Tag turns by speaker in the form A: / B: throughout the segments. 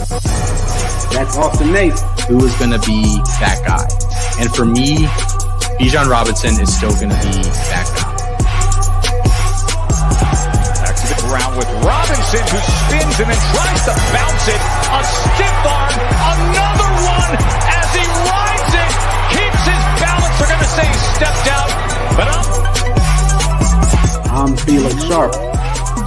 A: That's Austin Nath.
B: who is going to be that guy. And for me, Bijan Robinson is still going to be that guy.
C: Back to the ground with Robinson, who spins and then tries to bounce it. A stiff arm, another one as he rides it, keeps his balance. They're going to say he stepped out, but up.
A: I'm Felix Sharp.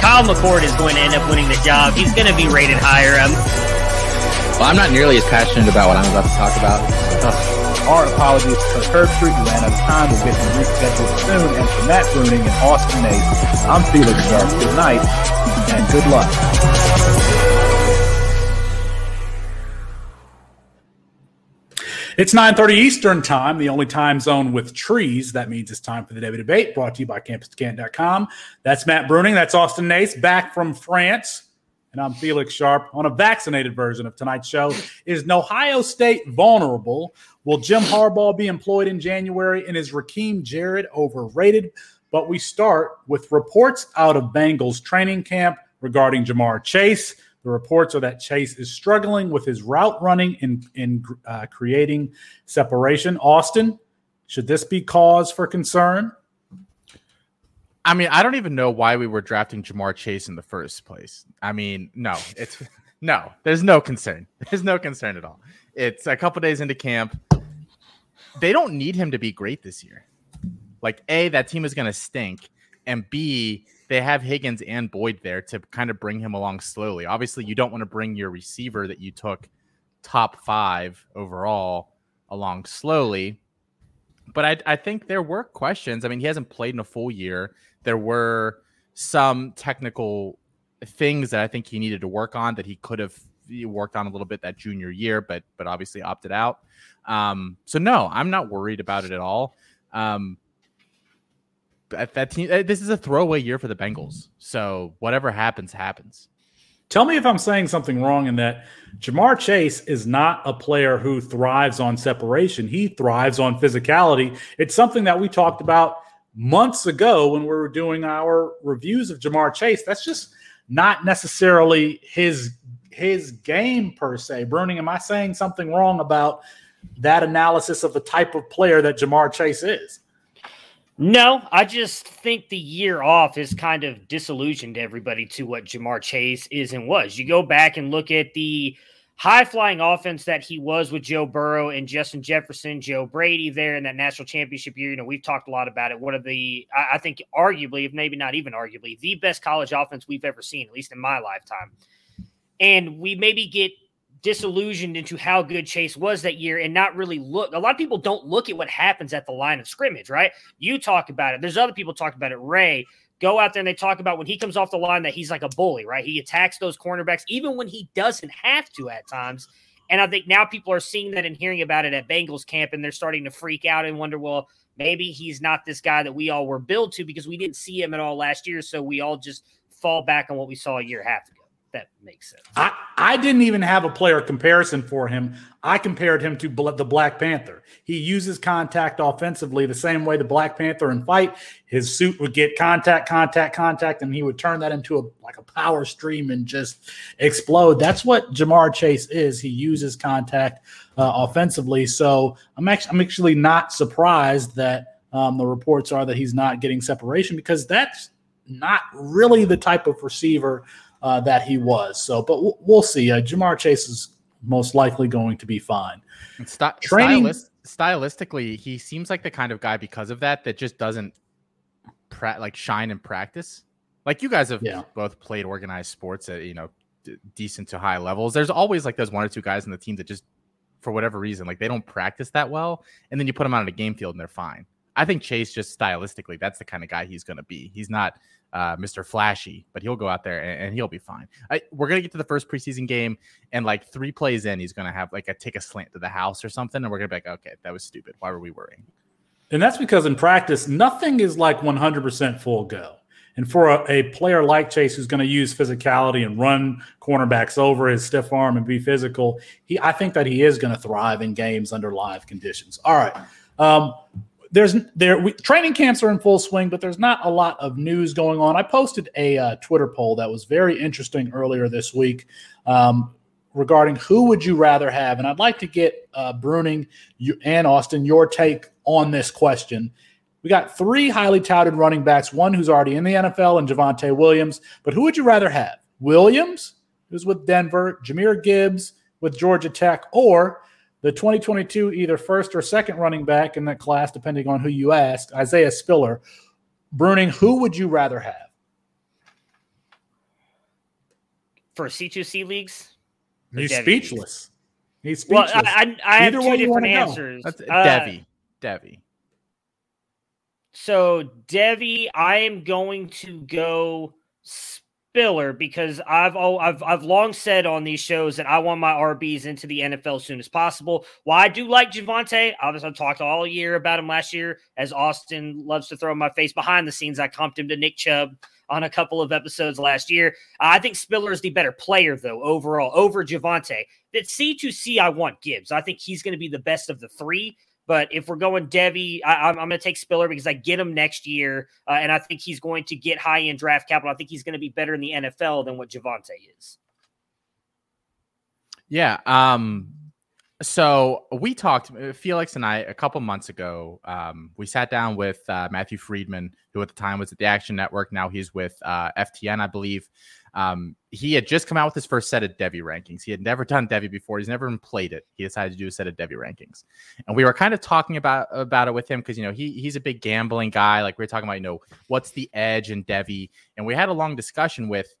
D: Kyle McCord is going to end up winning the job. He's going to be rated higher. Um,
B: Well, I'm not nearly as passionate about what I'm about to talk about.
A: Our apologies for Herbstreit. We ran out of time. We'll get them rescheduled soon. And for Matt Bruning and Austin Nath, I'm Felix Sharp. Good night and good luck. It's 9:30 Eastern Time, the only time zone with trees. That means it's time for the Daily Debate, brought to you by CampusCant.com. That's Matt Bruning. That's Austin Nace, back from France. And I'm Felix Sharp. On a vaccinated version of tonight's show, is Ohio State vulnerable? Will Jim Harbaugh be employed in January? And is Rakim Jarrett overrated? But we start with reports out of Bengals training camp regarding Ja'Marr Chase. The reports are that Chase is struggling with his route running and in, uh, creating separation. Austin, should this be cause for concern?
E: I mean, I don't even know why we were drafting Ja'Marr Chase in the first place. I mean, no, it's no, there's no concern. There's no concern at all. It's a couple days into camp. They don't need him to be great this year. Like, A, that team is going to stink. And B, they have Higgins and Boyd there to kind of bring him along slowly. Obviously, you don't want to bring your receiver that you took top five overall along slowly but I, I think there were questions. I mean, he hasn't played in a full year. There were some technical things that I think he needed to work on that he could have worked on a little bit that junior year, but but obviously opted out. Um, so no, I'm not worried about it at all. Um, that, team, eh, this is a throwaway year for the Bengals. So whatever happens, happens.
A: Tell me if I'm saying something wrong in that Ja'Marr Chase is not a player who thrives on separation. He thrives on physicality. It's something that we talked about months ago when we were doing our reviews of Ja'Marr Chase. That's just not necessarily his his game per se. Bruning, am I saying something wrong about that analysis of the type of player that Ja'Marr Chase is?
D: No, I just think the year off has kind of disillusioned everybody to what Ja'Marr Chase is and was. You go back and look at the high flying offense that he was with Joe Burrow and Justin Jefferson, Joe Brady there in that national championship year. You know, we've talked a lot about it. One of the, I think, arguably, if maybe not even arguably, the best college offense we've ever seen, at least in my lifetime. And we maybe get disillusioned into how good Chase was that year and not really look. A lot of people don't look at what happens at the line of scrimmage, right? You talk about it. There's other people talk about it. Ray go out there and they talk about when he comes off the line that he's like a bully, right? He attacks those cornerbacks even when he doesn't have to at times. And I think now people are seeing that and hearing about it at Bengals camp and they're starting to freak out and wonder, well, maybe he's not this guy that we all were billed to because we didn't see him at all last year. So we all just fall back on what we saw a year half ago. That makes sense.
A: I, I didn't even have a player comparison for him. I compared him to the Black Panther. He uses contact offensively the same way the Black Panther in fight. His suit would get contact, contact, contact, and he would turn that into a like a power stream and just explode. That's what Ja'Marr Chase is. He uses contact uh, offensively. So I'm actually I'm actually not surprised that um, the reports are that he's not getting separation because that's not really the type of receiver uh, that he was. So, but we'll, we'll see. Uh, Ja'Marr Chase is most likely going to be fine.
E: St- Training, stylist, stylistically, he seems like the kind of guy because of that that just doesn't pra- like shine in practice. Like you guys have yeah. both played organized sports at you know d- decent to high levels. There's always like those one or two guys in the team that just for whatever reason like they don't practice that well, and then you put them out on a game field and they're fine. I think Chase just stylistically, that's the kind of guy he's going to be. He's not uh, Mr. Flashy, but he'll go out there and, and he'll be fine. I, we're gonna get to the first preseason game, and like three plays in, he's gonna have like a take a slant to the house or something, and we're gonna be like, okay, that was stupid. Why were we worrying?
A: And that's because in practice, nothing is like 100% full go. And for a, a player like Chase, who's going to use physicality and run cornerbacks over his stiff arm and be physical, he I think that he is going to thrive in games under live conditions. All right. Um, there's there we, training camps are in full swing, but there's not a lot of news going on. I posted a uh, Twitter poll that was very interesting earlier this week um, regarding who would you rather have, and I'd like to get uh, Bruning you, and Austin your take on this question. We got three highly touted running backs, one who's already in the NFL, and Javonte Williams. But who would you rather have? Williams, who's with Denver, Jahmyr Gibbs with Georgia Tech, or the 2022 either first or second running back in that class, depending on who you ask, Isaiah Spiller. Bruning, who would you rather have?
D: For C2C leagues?
A: He's speechless. He's speechless.
D: Well, I, I, I have two different answers.
E: That's uh, Devy. Devy.
D: So, Devy, I am going to go Spiller because I've I've I've long said on these shows that I want my RBs into the NFL as soon as possible. While I do like Javonte, obviously I've talked all year about him last year, as Austin loves to throw my face behind the scenes. I comped him to Nick Chubb on a couple of episodes last year. I think Spiller is the better player though overall over Javonte. That C to C, I want Gibbs. I think he's going to be the best of the three. But if we're going Devy, I, am going to take Spiller because I get him next year, uh, and I think he's going to get high end draft capital. I think he's going to be better in the NFL than what Javonte is.
E: Yeah. Um. So we talked, uh, Felix and I, a couple months ago. Um, we sat down with uh, Matthew Freedman, who at the time was at the Action Network. Now he's with uh, FTN, I believe. Um, he had just come out with his first set of Devy rankings. He had never done Devy before. He's never even played it. He decided to do a set of Devy rankings, and we were kind of talking about about it with him because you know he he's a big gambling guy. Like we are talking about, you know, what's the edge in Devy, and we had a long discussion with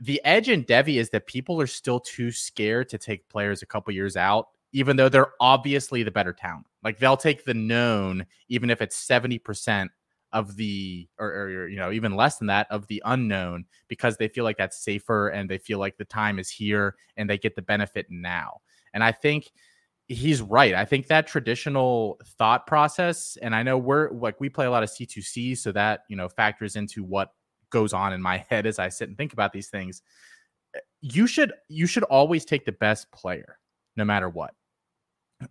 E: the edge in Devy is that people are still too scared to take players a couple years out, even though they're obviously the better talent. Like they'll take the known, even if it's seventy percent of the or, or, you know even less than that of the unknown because they feel like that's safer and they feel like the time is here and they get the benefit now. And i think he's right. I think that traditional thought process and i know we're like we play a lot of c2c so that you know factors into what goes on in my head as i sit and think about these things. You should you should always take the best player no matter what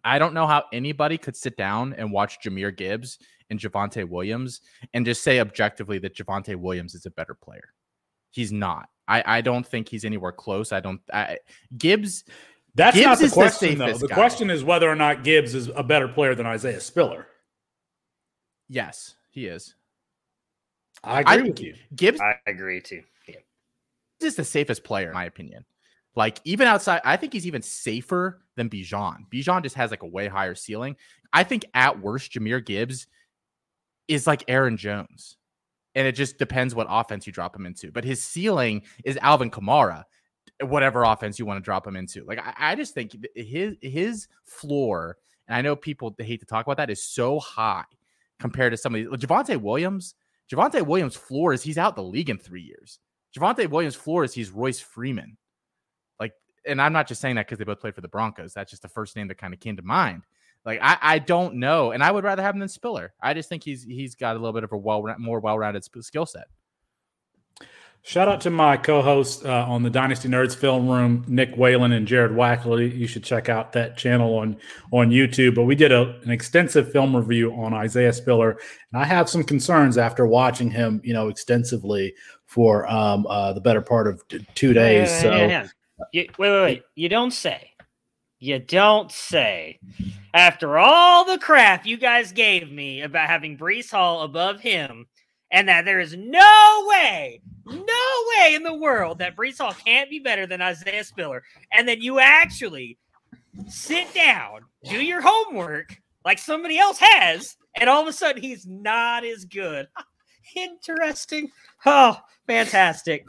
E: I don't know how anybody could sit down and watch Jahmyr Gibbs and Javonte Williams and just say objectively that Javonte Williams is a better player. He's not. I, I don't think he's anywhere close. I don't. I, Gibbs.
A: That's Gibbs not the question, the though. The guy. question is whether or not Gibbs is a better player than Isaiah Spiller.
E: Yes, he is.
A: I agree I, with you.
E: Gibbs.
D: I agree too. Yeah.
E: Is the safest player in my opinion. Like even outside, I think he's even safer than Bijan. Bijan just has like a way higher ceiling. I think at worst, Jahmyr Gibbs is like Aaron Jones. And it just depends what offense you drop him into. But his ceiling is Alvin Kamara, whatever offense you want to drop him into. Like I, I just think his his floor, and I know people hate to talk about that, is so high compared to some of these. Javonte Williams, Javonte Williams' floor is he's out the league in three years. Javonte Williams' floor is he's Royce Freeman. Like, and I'm not just saying that because they both played for the Broncos. That's just the first name that kind of came to mind. Like I, I don't know, and I would rather have him than Spiller. I just think he's he's got a little bit of a well more well rounded skill set.
A: Shout out to my co-host uh, on the Dynasty Nerds Film Room, Nick Whalen and Jared Wackley. You should check out that channel on on YouTube. But we did a, an extensive film review on Isaiah Spiller, and I have some concerns after watching him, you know, extensively for um, uh, the better part of t- two days.
D: Wait,
A: so
D: wait, wait, You, wait, wait, wait. You don't say. You don't say. After all the crap you guys gave me about having Breece Hall above him, and that there is no way, no way in the world that Breece Hall can't be better than Isaiah Spiller, and then you actually sit down, do your homework like somebody else has, and all of a sudden he's not as good. Interesting. Oh, fantastic.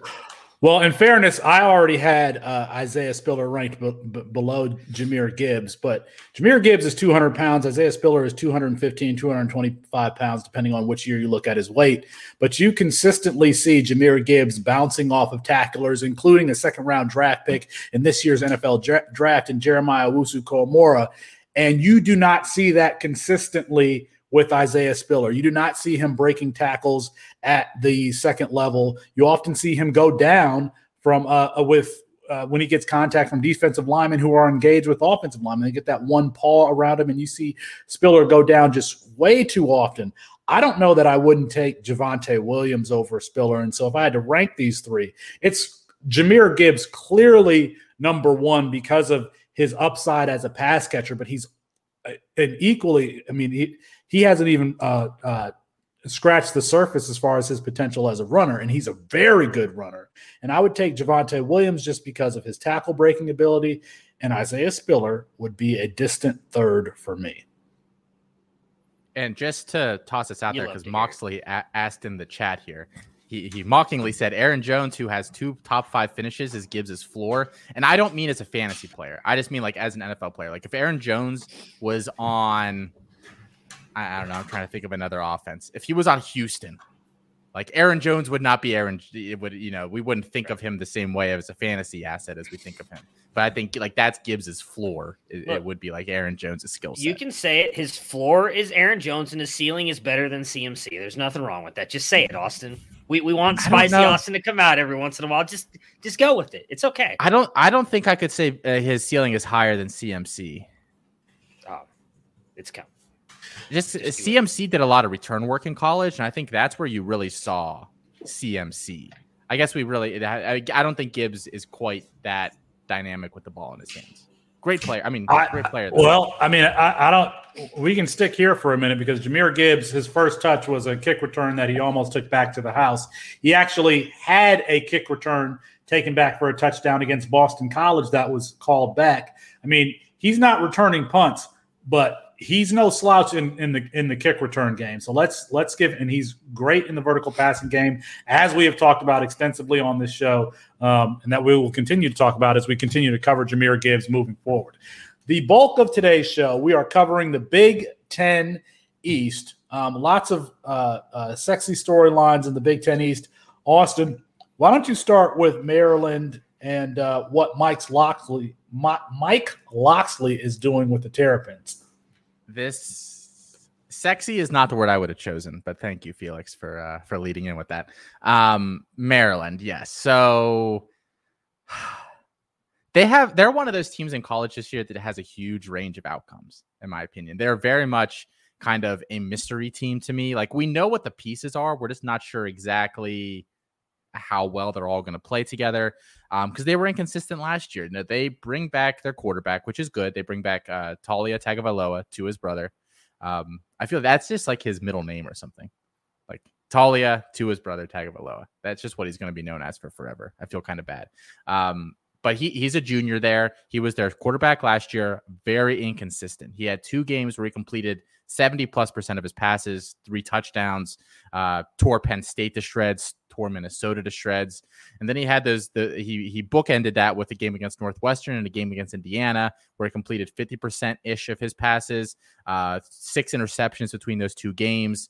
A: Well, in fairness, I already had uh, Isaiah Spiller ranked b- b- below Jahmyr Gibbs, but Jahmyr Gibbs is 200 pounds. Isaiah Spiller is 215, 225 pounds, depending on which year you look at his weight. But you consistently see Jahmyr Gibbs bouncing off of tacklers, including a second round draft pick in this year's NFL dra- draft in Jeremiah Owusu-Koramoah. And you do not see that consistently with Isaiah Spiller. You do not see him breaking tackles at the second level. You often see him go down from uh, with uh, when he gets contact from defensive linemen who are engaged with offensive linemen. They get that one paw around him, and you see Spiller go down just way too often. I don't know that I wouldn't take Javonte Williams over Spiller. And so if I had to rank these three, it's Jahmyr Gibbs clearly number one because of his upside as a pass catcher, but he's uh, an equally, I mean, he, he hasn't even uh, uh, scratched the surface as far as his potential as a runner, and he's a very good runner. And I would take Javonte Williams just because of his tackle breaking ability, and Isaiah Spiller would be a distant third for me.
E: And just to toss this out
D: You
E: there, because
D: to hear it.
E: Moxley a- asked in the chat here, he, he mockingly said Aaron Jones, who has two top five finishes, is Gibbs' floor. And I don't mean as a fantasy player. I just mean like as an NFL player. Like if Aaron Jones was on, I, I don't know, I'm trying to think of another offense. If he was on Houston, like Aaron Jones would not be Aaron. It would, you know, we wouldn't think of him the same way as a fantasy asset as we think of him. But I think like that's Gibbs's floor. It,
D: Look,
E: it would be like Aaron Jones' skill set.
D: You can say it. His floor is Aaron Jones, and his ceiling is better than CMC. There's nothing wrong with that. Just say it, Austin. We, we want spicy. Austin to come out every once in a while. Just just go with it. It's okay.
E: I don't. I don't think I could say uh, his ceiling is higher than CMC.
D: Oh, it's come.
E: Just uh,
D: Just do
E: CMC did a lot of return work in college, and I think that's where you really saw CMC. I guess we really. I, I don't think Gibbs is quite that dynamic with the ball in his hands. Great player. I mean,
A: I-
E: great player. though.
A: Well, I mean, I, I don't. We can stick here for a minute because Jahmyr Gibbs, his first touch was a kick return that he almost took back to the house. He actually had a kick return taken back for a touchdown against Boston College that was called back. I mean, he's not returning punts, but he's no slouch in, in the in the kick return game. So let's let's give and he's great in the vertical passing game, as we have talked about extensively on this show, um, and that we will continue to talk about as we continue to cover Jahmyr Gibbs moving forward. The bulk of today's show, we are covering the Big Ten East. Um, lots of uh, uh, sexy storylines in the Big Ten East. Austin, why don't you start with Maryland and uh, what Mike's Locksley, Mi- Mike Locksley is doing with the Terrapins?
E: This sexy is not the word I would have chosen, but thank you, Felix, for uh, for leading in with that. Um, Maryland, yes. So they have they're one of those teams in college this year that has a huge range of outcomes, in my opinion. They're very much kind of a mystery team to me. Like we know what the pieces are, we're just not sure exactly how well they're all going to play together because they were inconsistent last year. Now, they bring back their quarterback, which is good. They bring back uh, Taulia Tagovailoa to his brother. Um, I feel that's just like his middle name or something, like Taulia to his brother Tagovailoa. That's just what he's going to be known as for forever. I feel kind of bad. Um, but he he's a junior there. He was their quarterback last year, very inconsistent. He had two games where he completed 70 plus percent of his passes, three touchdowns, uh, tore Penn State to shreds, tore Minnesota to shreds. And then he had those the he he bookended that with a game against Northwestern and a game against Indiana, where he completed 50% ish of his passes, uh, six interceptions between those two games.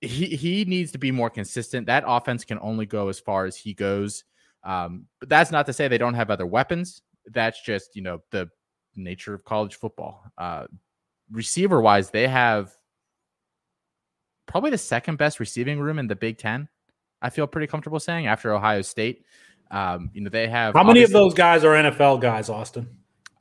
E: He he needs to be more consistent. That offense can only go as far as he goes. Um, but that's not to say they don't have other weapons. That's just, you know, the nature of college football. Uh, receiver wise, they have probably the second best receiving room in the Big Ten. I feel pretty comfortable saying after Ohio State. Um, you know, they have
A: How many of those guys are NFL guys, Austin?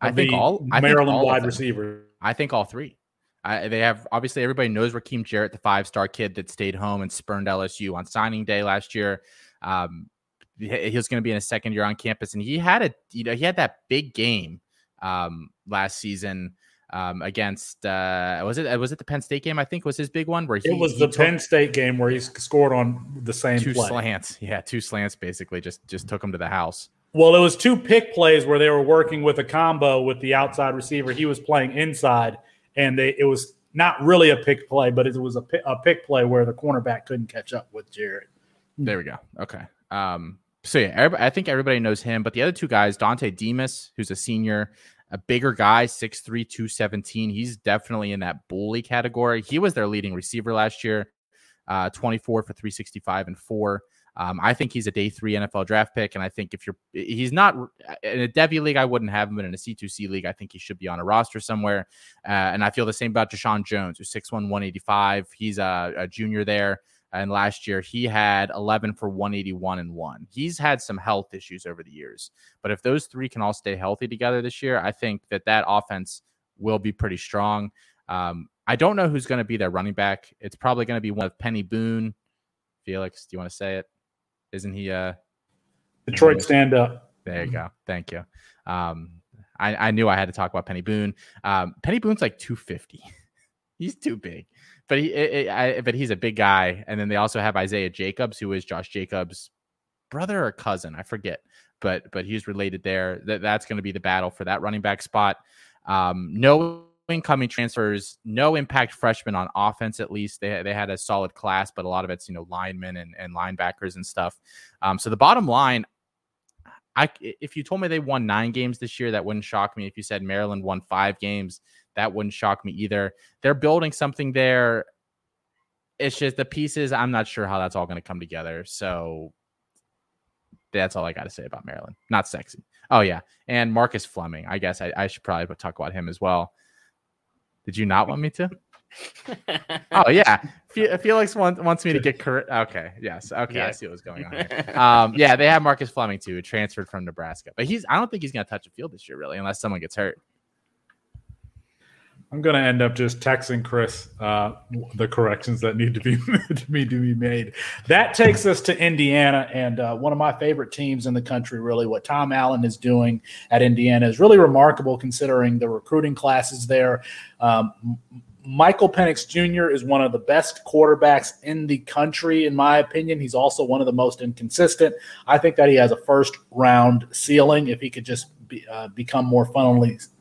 E: I think all- I think
A: Maryland
E: all
A: wide
E: them.
A: receiver.
E: I think all three. I, they have obviously everybody knows Rakim Jarrett, the five star kid that stayed home and spurned LSU on signing day last year. Um, he, he was going to be in his second year on campus, and he had a you know he had that big game um, last season um, against uh, was it was it the Penn State game? I think was his big one where he
A: It was
E: he
A: the Penn State game where he scored on the same
E: two
A: play.
E: slants. Yeah, two slants basically just just took him to the house.
A: Well, it was two pick plays where they were working with a combo with the outside receiver. He was playing inside, and they, it was not really a pick play, but it was a, pi- a pick play where the cornerback couldn't catch up with Jarrett.
E: There we go. Okay. Um, so yeah, I think everybody knows him, but the other two guys, Dontay Demus, who's a senior, a bigger guy, 6'3, 217. He's definitely in that bully category. He was their leading receiver last year, uh, 24 for 365 and four. Um, I think he's a day three NFL draft pick. And I think if you're, he's not in a Devy league, I wouldn't have him. But in a C2C league, I think he should be on a roster somewhere. Uh, and I feel the same about Jeshaun Jones, who's 6'1, 185. He's a, a junior there. And last year he had 11 for 181 and one. He's had some health issues over the years, but if those three can all stay healthy together this year, I think that that offense will be pretty strong. Um, I don't know who's going to be their running back. It's probably going to be one of Peny Boone. Felix, do you want to say it? Isn't he? Uh,
A: Detroit stand up.
E: there you go. Thank you. Um, I, I knew I had to talk about Peny Boone. Um, Peny Boone's like 250. he's too big, but he, it, it- I, but he's a big guy. And then they also have Isaiah Jacobs, who is Josh Jacobs' brother or cousin, I forget, but but he's related there. That that's going to be the battle for that running back spot. Um, no incoming transfers, no impact freshmen on offense. At least they they had a solid class, but a lot of it's you know linemen and, and linebackers and stuff. Um, so the bottom line, I if you told me they won nine games this year, that wouldn't shock me. If you said Maryland won five games, that wouldn't shock me either. They're building something there. It's just the pieces. I'm not sure how that's all going to come together. So that's all I got to say about Maryland. Not sexy. Oh yeah, and Marcus Fleming. I guess I, I should probably talk about him as well. Did you not want me to? Oh yeah, Fe- Felix wants, wants me to get correct. Okay, yes, okay, I see what's going on. Here. Um, yeah, they have Marcus Fleming too, transferred from Nebraska, but he's I don't think he's going to touch a field this year really, unless someone gets hurt.
A: I'm going to end up just texting Chris uh, the corrections that need to be to be made. That takes us to Indiana, and uh, one of my favorite teams in the country. Really, what Tom Allen is doing at Indiana is really remarkable, considering the recruiting classes there. Um, Michael Penix Jr. is one of the best quarterbacks in the country, in my opinion. He's also one of the most inconsistent. I think that he has a first round ceiling if he could just be, uh, become more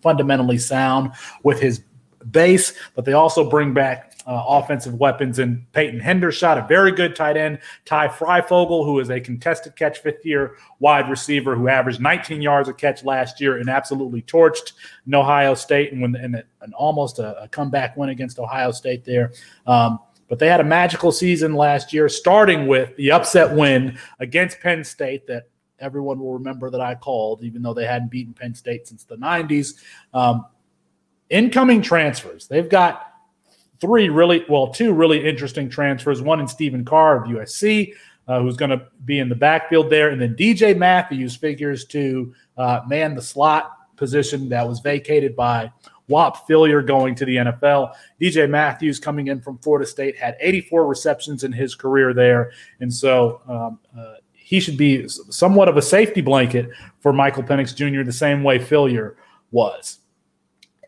A: fundamentally sound with his base, but they also bring back uh, offensive weapons and Peyton Hendershot, a very good tight end, Ty Fryfogle, who is a contested catch fifth year wide receiver who averaged 19 yards a catch last year and absolutely torched in Ohio State and when and an almost a, a comeback win against Ohio State there. Um, but they had a magical season last year, starting with the upset win against Penn State that everyone will remember that I called, even though they hadn't beaten Penn State since the 90s. Um, incoming transfers. They've got three really, well, two really interesting transfers. One in Stephen Carr of USC, uh, who's going to be in the backfield there, and then DJ Matthews figures to uh, man the slot position that was vacated by Whop Philyor going to the NFL. DJ Matthews coming in from Florida State had 84 receptions in his career there, and so. Um, uh, he should be somewhat of a safety blanket for Michael Penix Jr. the same way Fillier was.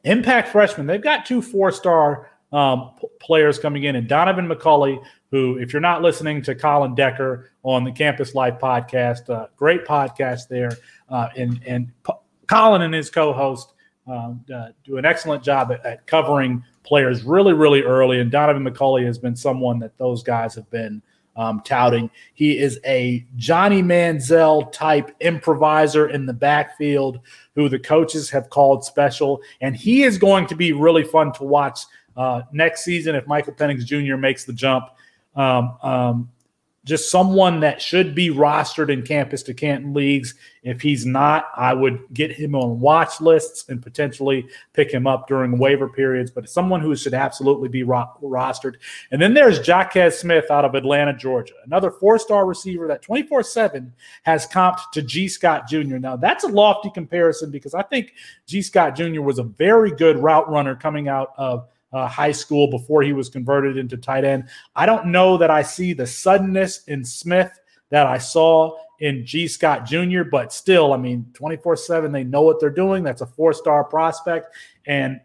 A: Impact freshmen, they've got two four star um, p- players coming in, and Donaven McCulley, who, if you're not listening to Colin Decker on the Campus Life podcast, uh, great podcast there, uh, and and P- Colin and his co-host um, uh, do an excellent job at, at covering players really, really early. And Donaven McCulley has been someone that those guys have been um, touting. He is a Johnny Manziel type improviser in the backfield who the coaches have called special. And he is going to be really fun to watch uh, next season if Michael Penix Jr. makes the jump. Um, um, just someone that should be rostered in campus to Canton leagues. If he's not, I would get him on watch lists and potentially pick him up during waiver periods. But someone who should absolutely be ro- rostered. And then there's Jaquez Smith out of Atlanta, Georgia, another four-star receiver that 24/7 has comped to Gee Scott Jr. Now that's a lofty comparison because I think Gee Scott Jr. was a very good route runner coming out of uh, high school before he was converted into tight end. I don't know that I see the suddenness in Smith that I saw in Gee Scott Jr., but still, I mean, 24 7, they know what they're doing. That's a four star prospect. And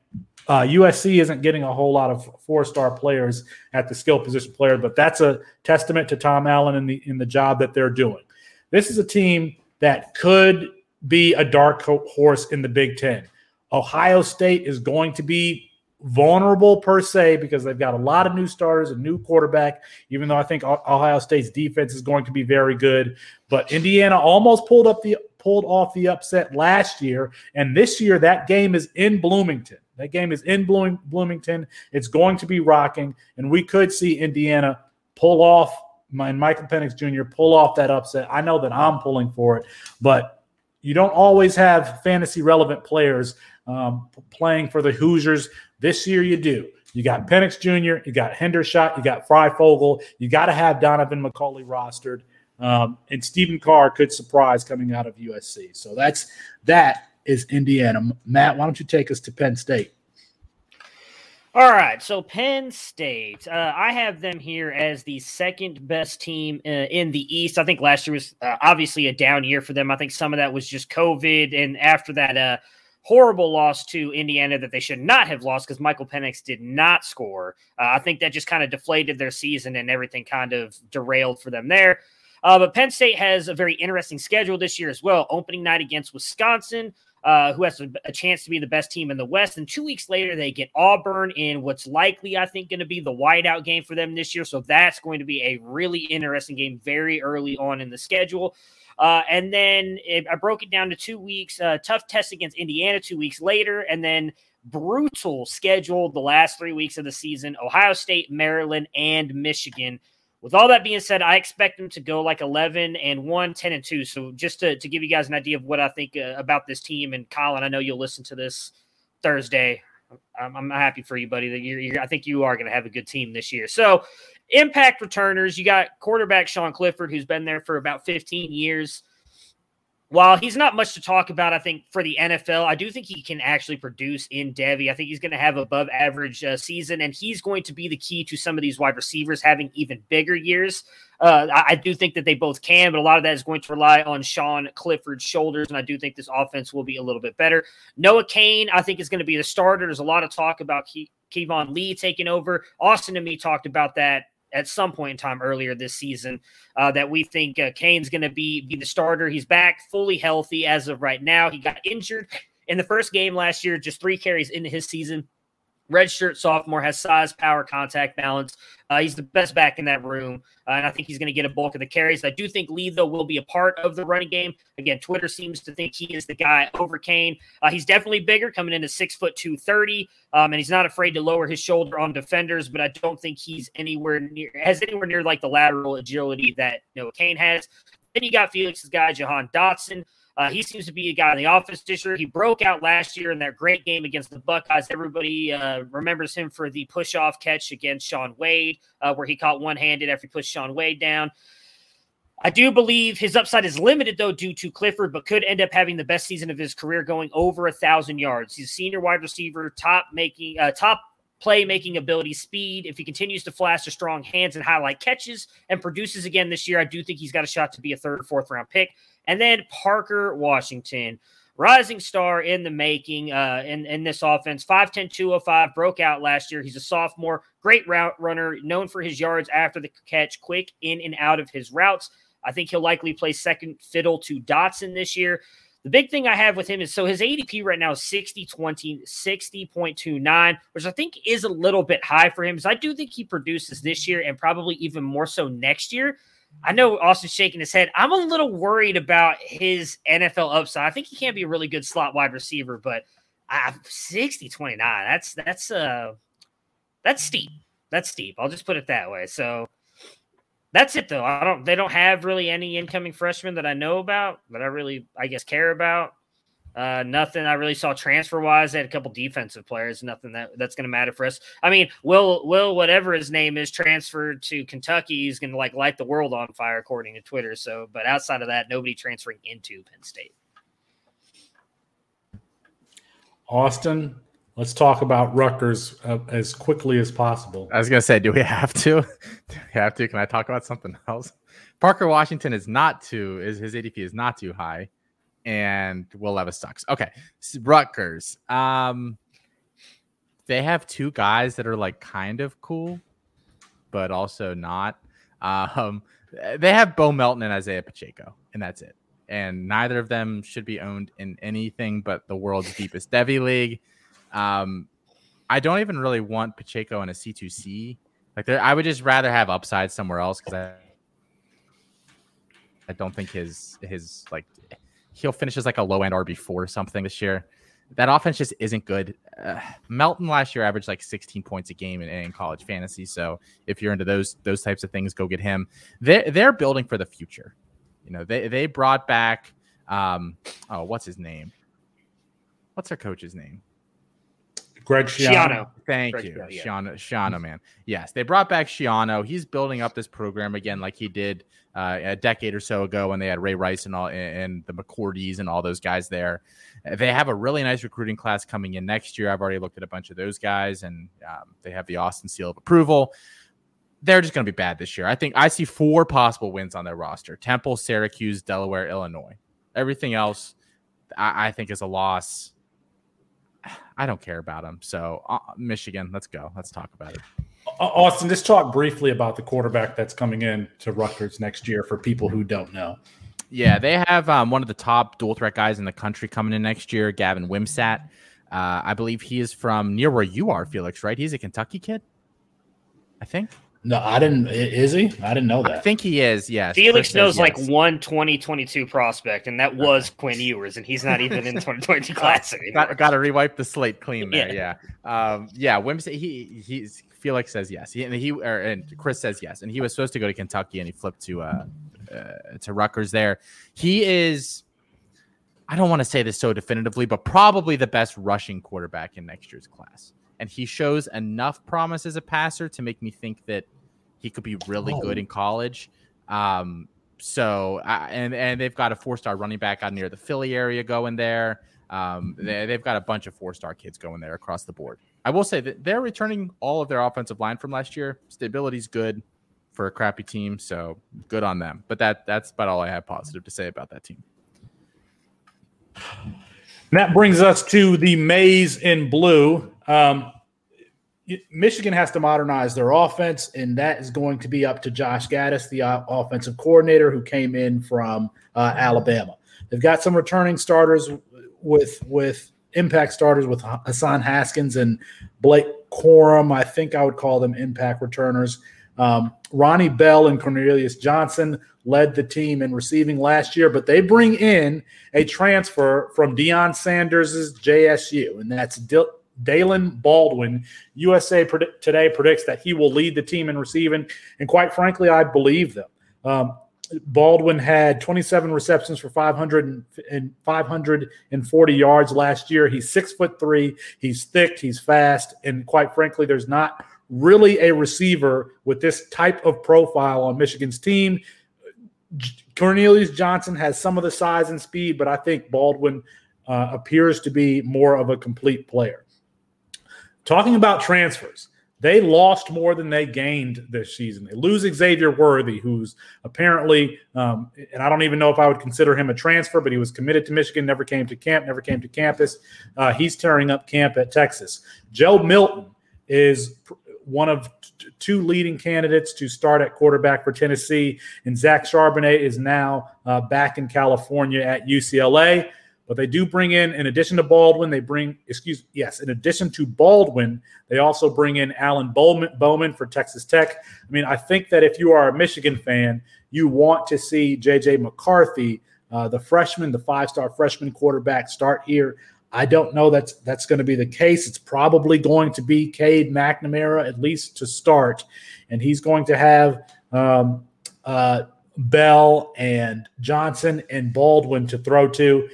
A: uh, USC isn't getting a whole lot of four star players at the skill position player, but that's a testament to Tom Allen in the in the job that they're doing. This is a team that could be a dark horse in the Big Ten. Ohio State is going to be vulnerable per se because they've got a lot of new starters, a new quarterback, even though I think Ohio State's defense is going to be very good. But Indiana almost pulled up the pulled off the upset last year. And this year that game is in Bloomington. That game is in Bloom, Bloomington. It's going to be rocking. And we could see Indiana pull off my Michael Penix Jr. pull off that upset. I know that I'm pulling for it, but you don't always have fantasy relevant players um, playing for the Hoosiers. This year you do. You got Penix Jr., you got Hendershot, you got Fryfogle. You got to have Donaven McCulley rostered. Um, and Stephen Carr could surprise coming out of USC. So that's that is Indiana. Matt, why don't you take us to Penn State?
D: All right, so Penn State, uh, I have them here as the second best team uh, in the East. I think last year was uh, obviously a down year for them. I think some of that was just COVID, and after that uh, horrible loss to Indiana that they should not have lost because Michael Penix did not score. Uh, I think that just kind of deflated their season and everything kind of derailed for them there. Uh, but Penn State has a very interesting schedule this year as well. Opening night against Wisconsin, uh, who has a, a, chance to be the best team in the West. And two weeks later, they get Auburn in what's likely, I think, going to be the whiteout game for them this year. So that's going to be a really interesting game very early on in the schedule. Uh, and then it, I broke it down to two weeks. Uh, tough test against Indiana two weeks later, and then brutal schedule the last three weeks of the season: Ohio State, Maryland, and Michigan. With all that being said, I expect them to go like 11 and 1, 10 and 2. So just to, to give you guys an idea of what I think uh, about this team, and Colin, I know you'll listen to this Thursday. I'm, I'm happy for you, buddy. That you're, you're I think you are going to have a good team this year. So impact returners, you got quarterback Sean Clifford, who's been there for about 15 years. While he's not much to talk about, I think for the NFL, I do think he can actually produce in Devy. I think he's going to have above average uh, season, and he's going to be the key to some of these wide receivers having even bigger years. Uh, I, I, do think that they both can, but a lot of that is going to rely on Sean Clifford's shoulders, and I do think this offense will be a little bit better. Noah Cain, I think, is going to be the starter. There's a lot of talk about Ke- Keyvone Lee taking over. Austin and me talked about that at some point in time earlier this season uh, that we think uh, Cain's going to be be the starter. He's back fully healthy as of right now. He got injured in the first game last year, just three carries into his season. Redshirt sophomore has size, power, contact balance. Uh, he's the best back in that room, uh, and I think he's going to get a bulk of the carries. I do think Lee, though, will be a part of the running game. Again, Twitter seems to think he is the guy over Cain. Uh, he's definitely bigger, coming into six foot two thirty, um, and he's not afraid to lower his shoulder on defenders. But I don't think he's anywhere near has anywhere near like the lateral agility that you know Cain has. Then you got Felix's guy, Jahan Dotson. Uh, he seems to be a guy in the office this year. He broke out last year in that great game against the Buckeyes. Everybody uh, remembers him for the push off catch against Shaun Wade, uh, where he caught one handed after he pushed Shaun Wade down. I do believe his upside is limited though due to Clifford, but could end up having the best season of his career, going over a thousand yards. He's a senior wide receiver, top making, uh, top playmaking ability, speed. If he continues to flash the strong hands and highlight catches and produces again this year, I do think he's got a shot to be a third or fourth round pick. And then Parker Washington, rising star in the making uh, in, in this offense. 5'10, 205, broke out last year. He's a sophomore, great route runner, known for his yards after the catch, quick in and out of his routes. I think he'll likely play second fiddle to Dotson this year. The big thing I have with him is so his ADP right now is 60 20, 60.29, which I think is a little bit high for him. So I do think he produces this year and probably even more so next year. I know Austin's shaking his head. I'm a little worried about his NFL upside. I think he can be a really good slot wide receiver, but uh, 60 29, that's that's uh that's steep. That's steep. I'll just put it that way. So That's it though. I don't. They don't have really any incoming freshmen that I know about that I really, I guess, care about. Uh, nothing I really saw transfer wise. They had a couple defensive players. Nothing that that's going to matter for us. I mean, Will Will whatever his name is transferred to Kentucky. He's going to like light the world on fire according to Twitter. So, but outside of that, nobody transferring into Penn State.
A: Austin, let's talk about Rutgers uh, as quickly as possible.
E: I was gonna say, do we have to? do we have to? Can I talk about something else? Parker Washington is not too. Is his ADP is not too high, and Will Levis sucks. Okay, Rutgers. Um, they have two guys that are like kind of cool, but also not. Um, they have Bo Melton and Isaiah Pacheco, and that's it. And neither of them should be owned in anything but the world's deepest Devy league. Um, I don't even really want Pacheco in a C2C. Like, there, I would just rather have upside somewhere else because I, I don't think his his like he'll finish as like a low end RB four or something this year. That offense just isn't good. Uh, Melton last year averaged like 16 points a game in, in, college fantasy. So if you're into those those types of things, go get him. They're they're building for the future. You know, they they brought back um oh what's his name? What's their coach's name?
A: Greg Schiano. Schiano.
E: Thank Greg you, yeah. Schiano, Schiano, man. Yes, they brought back Schiano. He's building up this program again, like he did uh, a decade or so ago when they had Ray Rice and all and the McCourties and all those guys there. They have a really nice recruiting class coming in next year. I've already looked at a bunch of those guys, and um, they have the Austin seal of approval. They're just going to be bad this year. I think I see four possible wins on their roster: Temple, Syracuse, Delaware, Illinois. Everything else, I, I think, is a loss. I don't care about them. So, uh, Michigan, let's go. Let's talk about it.
A: Austin, just talk briefly about the quarterback that's coming in to Rutgers next year for people who don't know.
E: Yeah, they have um, one of the top dual threat guys in the country coming in next year, Gavin Wimsatt. Uh, I believe he is from near where you are, Felix, right? He's a Kentucky kid, I think.
A: No, I didn't. Is he? I didn't know that.
E: I think he is. Yes.
D: Felix Chris knows like one 2022 prospect, and that was Quinn Ewers, and he's not even in 2022 class anymore.
E: Got, got to rewipe the slate clean there. Yeah. Yeah. Um, yeah. Wimsatt, he he's Felix says yes. He, and he or, and Chris says yes. And he was supposed to go to Kentucky, and he flipped to uh, uh to Rutgers. There, he is. I don't want to say this so definitively, but probably the best rushing quarterback in next year's class and he shows enough promise as a passer to make me think that he could be really oh. good in college. Um, so uh, and and they've got a four star running back out near the Philly area going there. Um, they, they've got a bunch of four star kids going there across the board. I will say that they're returning all of their offensive line from last year. Stability's good for a crappy team, so good on them. But that that's about all I have positive to say about that team.
A: And that brings us to the maize in blue. Um, Michigan has to modernize their offense, and that is going to be up to Josh Gattis, the uh, offensive coordinator who came in from uh, Alabama. They've got some returning starters with with impact starters with Hassan Haskins and Blake Corum. I think I would call them impact returners. Um, Ronnie Bell and Cornelius Johnson led the team in receiving last year, but they bring in a transfer from Deion Sanders' JSU, and that's Dil- Daylen Baldwin. USA Today predicts that he will lead the team in receiving, and quite frankly, I believe them. Um, Baldwin had 27 receptions for 500 and 540 yards last year. He's six foot three. He's thick. He's fast, and quite frankly, there's not really a receiver with this type of profile on Michigan's team. Cornelius Johnson has some of the size and speed, but I think Baldwin uh, appears to be more of a complete player. Talking about transfers, they lost more than they gained this season. They lose Xavier Worthy, who's apparently, um, and I don't even know if I would consider him a transfer, but he was committed to Michigan, never came to camp, never came to campus. Uh, he's tearing up camp at Texas. Joe Milton is one of t- two leading candidates to start at quarterback for Tennessee, and Zach Charbonnet is now uh, back in California at UCLA. But they do bring in, in addition to Baldwin, they bring, excuse, yes, in addition to Baldwin, they also bring in Alan Bowman, Bowman for Texas Tech. I mean, I think that if you are a Michigan fan, you want to see JJ McCarthy, uh, the freshman, the five-star freshman quarterback, start here. I don't know that's that's going to be the case. It's probably going to be Cade McNamara at least to start, and he's going to have um, uh, Bell and Johnson and Baldwin to throw to.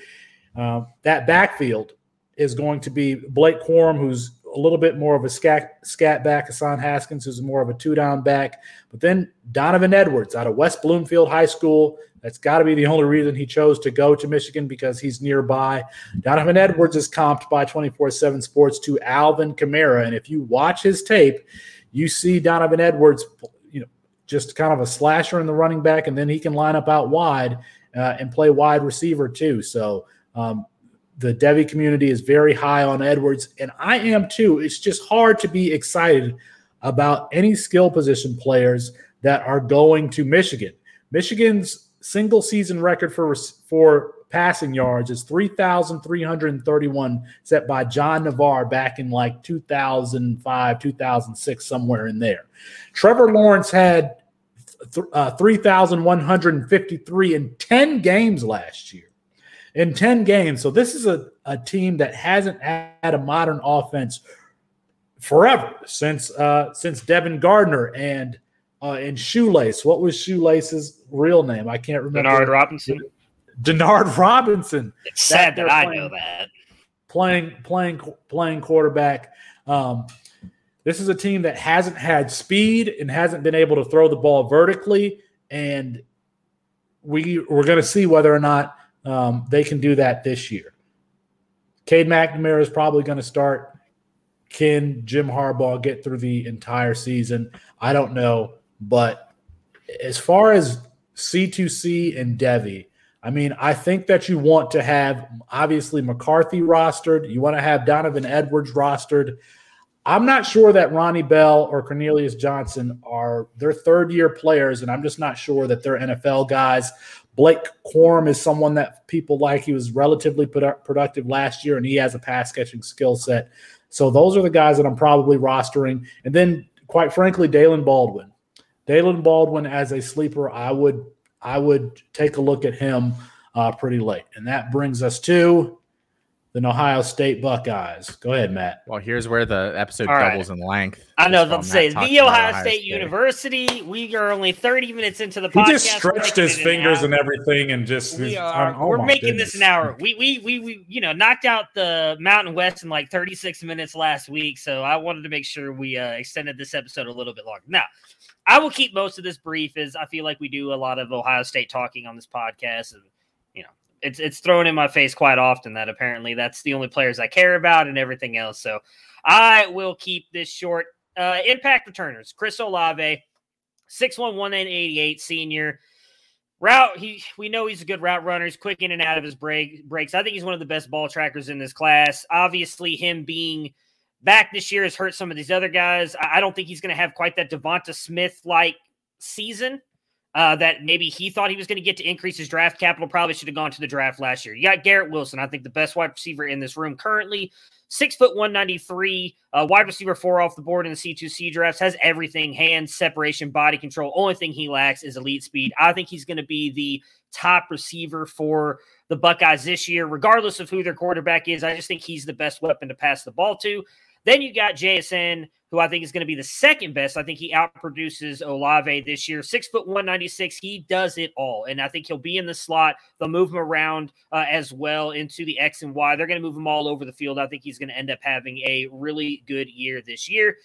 A: Uh, that backfield is going to be Blake Corum, who's a little bit more of a scat, scat back, Hassan Haskins, who's more of a two down back. But then Donovan Edwards out of West Bloomfield High School. That's got to be the only reason he chose to go to Michigan because he's nearby. Donovan Edwards is comped by 24 7 Sports to Alvin Kamara. And if you watch his tape, you see Donovan Edwards, you know, just kind of a slasher in the running back, and then he can line up out wide uh, and play wide receiver too. So, um, the Devy community is very high on Edwards, and I am too. It's just hard to be excited about any skill position players that are going to Michigan. Michigan's single season record for for passing yards is 3,331 set by John Navarre back in like 2005, 2006, somewhere in there. Trevor Lawrence had th- uh, 3,153 in 10 games last year in 10 games. So this is a, a team that hasn't had a modern offense forever since uh, since Devin Gardner and uh, and Shoelace. What was Shoelace's real name? I can't remember.
D: Denard Robinson.
A: Denard Robinson.
D: It's sad that, that I know that.
A: Playing playing playing quarterback. Um, this is a team that hasn't had speed and hasn't been able to throw the ball vertically, and we we're going to see whether or not um, they can do that this year. Cade McNamara is probably going to start. Can Jim Harbaugh get through the entire season? I don't know. But as far as C2C and Devy, I mean, I think that you want to have obviously McCarthy rostered. You want to have Donovan Edwards rostered. I'm not sure that Ronnie Bell or Cornelius Johnson are their third year players, and I'm just not sure that they're NFL guys. Blake Corum is someone that people like. He was relatively produ- productive last year, and he has a pass catching skill set. So those are the guys that I'm probably rostering. And then, quite frankly, Daylen Baldwin. Daylen Baldwin as a sleeper, I would I would take a look at him uh, pretty late. And that brings us to the Ohio State Buckeyes. Go ahead, Matt.
E: Well, here's where the episode
D: All
E: doubles
D: right.
E: in length.
D: I know.
E: Just
D: Let's
E: while
D: say
E: Matt
D: the
E: talks
D: Ohio,
E: about
D: State, University. We are only 30 minutes into the
A: He
D: podcast.
A: just stretched his
D: it an
A: fingers and everything, and just
D: we are.
A: Oh
D: we're
A: my
D: making this an hour. We, we we we you know knocked out the Mountain West in like 36 minutes last week, so I wanted to make sure we uh, extended this episode a little bit longer. Now, I will keep most of this brief, as I feel like we do a lot of Ohio State talking on this podcast, and you know it's it's thrown in my face quite often that apparently that's the only players I care about and everything else. So I will keep this short. Uh, impact returners: Chris Olave, six one one senior. Route he we know he's a good route runner. He's quick in and out of his break breaks. I think he's one of the best ball trackers in this class. Obviously, him being back this year has hurt some of these other guys. I, I don't think he's going to have quite that Devonta Smith like season uh, that maybe he thought he was going to get to increase his draft capital. Probably should have gone to the draft last year. You got Garrett Wilson, I think the best wide receiver in this room currently. Six foot one ninety three, uh, wide receiver four off the board in the C two C drafts. Has everything: hands, separation, body control. Only thing he lacks is elite speed. I think he's going to be the top receiver for the Buckeyes this year, regardless of who their quarterback is. I just think he's the best weapon to pass the ball to. Then you got JSN, who I think is going to be the second best. I think he outproduces Olave this year. Six foot one ninety six. He does it all, and I think he'll be in the slot. They'll move him around uh, as well into the X and Y. They're going to move him all over the field. I think he's going to end up having a really good year this year.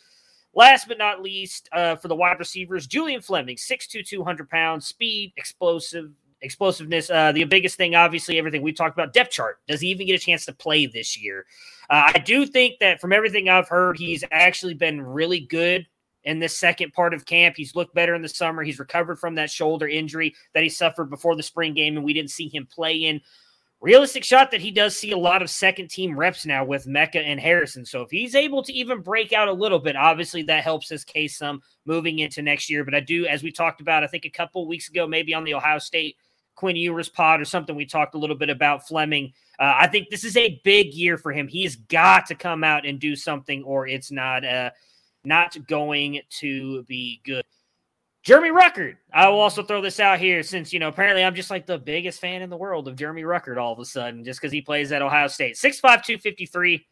D: Last but not least, uh, for the wide receivers, Julian Fleming, 6'2", 200 pounds, speed, explosive, explosiveness. Uh, the biggest thing, obviously, everything we talked about, depth chart. Does he even get a chance to play this year? Uh, I do think that from everything I've heard, he's actually been really good in this second part of camp. He's looked better in the summer. He's recovered from that shoulder injury that he suffered before the spring game, and we didn't see him play in. Realistic shot that he does see a lot of second team reps now with Mecca and Harrison. So if he's able to even break out a little bit, obviously that helps his case some moving into next year. But I do, as we talked about, I think a couple weeks ago, maybe on the Ohio State Quinn Ewers pod or something, we talked a little bit about Fleming. Uh, I think this is a big year for him. He's got to come out and do something, or it's not uh, not going to be good. Jeremy Ruckert. I will also throw this out here since, you know, apparently I'm just like the biggest fan in the world of Jeremy Ruckert all of a sudden, just because he plays at Ohio State. 6'5, 253.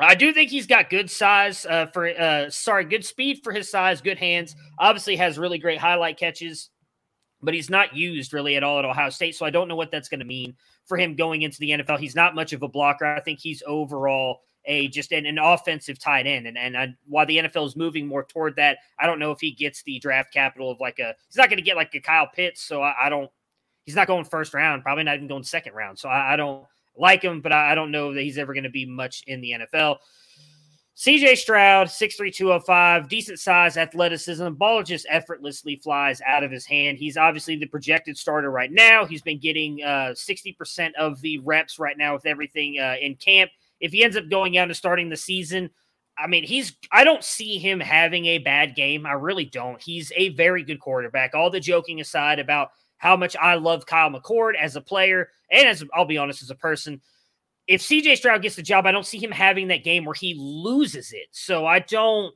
D: I do think he's got good size uh, for, uh, sorry, good speed for his size, good hands. Obviously has really great highlight catches. But he's not used really at all at Ohio State. So I don't know what that's going to mean for him going into the NFL. He's not much of a blocker. I think he's overall a just an, an offensive tight end. And and I, while the NFL is moving more toward that, I don't know if he gets the draft capital of like a. He's not going to get like a Kyle Pitts. So I, I, don't. He's not going first round. Probably not even going second round. So I, I don't like him, but I, I don't know that he's ever going to be much in the NFL. CJ Stroud, 6'3, 205, decent size, athleticism. Ball just effortlessly flies out of his hand. He's obviously the projected starter right now. He's been getting uh, 60% of the reps right now with everything uh, in camp. If he ends up going out and starting the season, I mean, he's, I don't see him having a bad game. I really don't. He's a very good quarterback. All the joking aside about how much I love Kyle McCord as a player and as, I'll be honest, as a person if CJ Stroud gets the job, I don't see him having that game where he loses it. So I don't